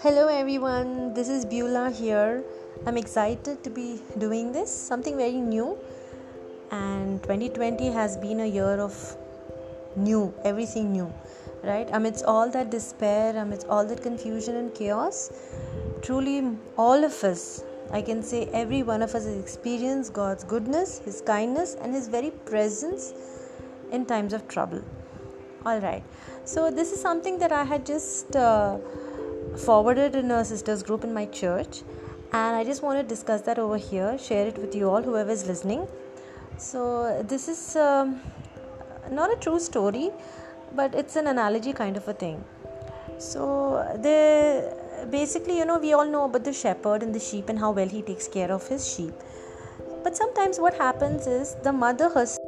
Hello everyone, this is Beulah here. I'm excited to be doing this, something very new. And 2020 has been a year of new, everything new, right? Amidst all that despair, amidst all that confusion and chaos, truly all of us, I can say every one of us has experienced God's goodness, His kindness, and His very presence in times of trouble. All right, so this is something that I had just. Uh, forwarded in a sisters group in my church and i just want to discuss that over here share it with you all whoever is listening. So this is um, not a true story but it's an analogy kind of a thing. So the basically you know we all know about the shepherd and the sheep and how well he takes care of his sheep. But sometimes what happens is the mother herself